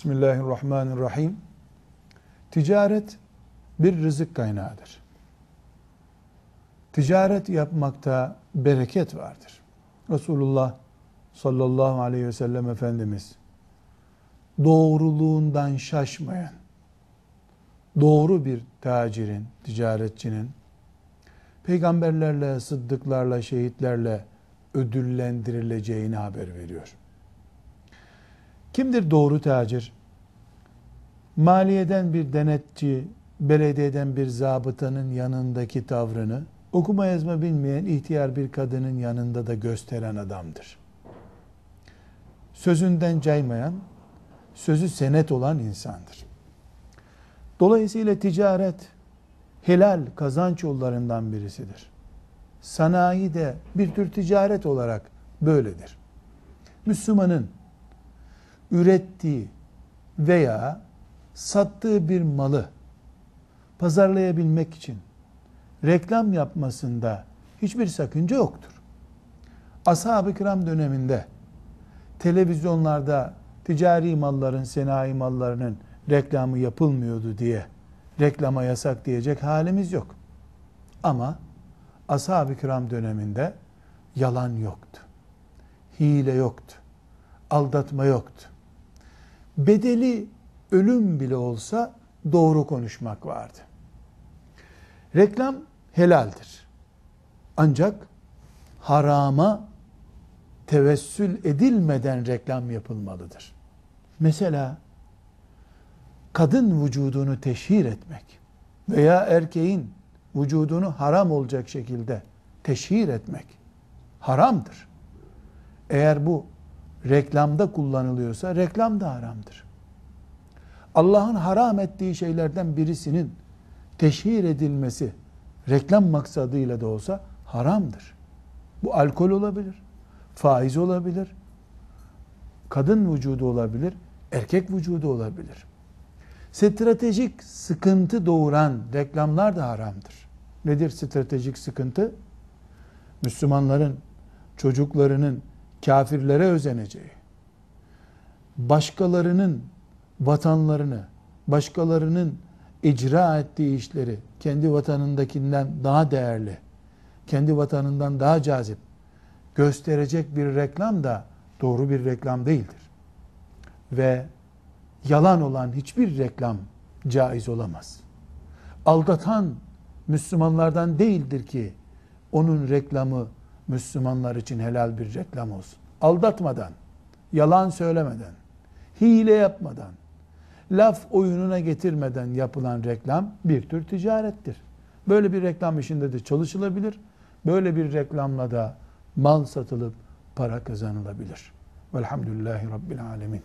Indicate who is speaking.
Speaker 1: Bismillahirrahmanirrahim. Ticaret bir rızık kaynağıdır. Ticaret yapmakta bereket vardır. Resulullah sallallahu aleyhi ve sellem Efendimiz doğruluğundan şaşmayan doğru bir tacirin, ticaretçinin peygamberlerle, sıddıklarla, şehitlerle ödüllendirileceğini haber veriyor. Kimdir doğru tacir? Maliyeden bir denetçi, belediyeden bir zabıtanın yanındaki tavrını okuma yazma bilmeyen ihtiyar bir kadının yanında da gösteren adamdır. Sözünden caymayan, sözü senet olan insandır. Dolayısıyla ticaret helal kazanç yollarından birisidir. Sanayi de bir tür ticaret olarak böyledir. Müslümanın ürettiği veya sattığı bir malı pazarlayabilmek için reklam yapmasında hiçbir sakınca yoktur. Ashab-ı kiram döneminde televizyonlarda ticari malların, senayi mallarının reklamı yapılmıyordu diye reklama yasak diyecek halimiz yok. Ama ashab-ı kiram döneminde yalan yoktu. Hile yoktu. Aldatma yoktu. Bedeli ölüm bile olsa doğru konuşmak vardı. Reklam helaldir. Ancak harama tevessül edilmeden reklam yapılmalıdır. Mesela kadın vücudunu teşhir etmek veya erkeğin vücudunu haram olacak şekilde teşhir etmek haramdır. Eğer bu reklamda kullanılıyorsa reklam da haramdır. Allah'ın haram ettiği şeylerden birisinin teşhir edilmesi reklam maksadıyla da olsa haramdır. Bu alkol olabilir, faiz olabilir, kadın vücudu olabilir, erkek vücudu olabilir. Stratejik sıkıntı doğuran reklamlar da haramdır. Nedir stratejik sıkıntı? Müslümanların çocuklarının kafirlere özeneceği, başkalarının vatanlarını, başkalarının icra ettiği işleri kendi vatanındakinden daha değerli, kendi vatanından daha cazip gösterecek bir reklam da doğru bir reklam değildir. Ve yalan olan hiçbir reklam caiz olamaz. Aldatan Müslümanlardan değildir ki onun reklamı Müslümanlar için helal bir reklam olsun. Aldatmadan, yalan söylemeden, hile yapmadan, laf oyununa getirmeden yapılan reklam bir tür ticarettir. Böyle bir reklam işinde de çalışılabilir. Böyle bir reklamla da mal satılıp para kazanılabilir. Velhamdülillahi Rabbil Alemin.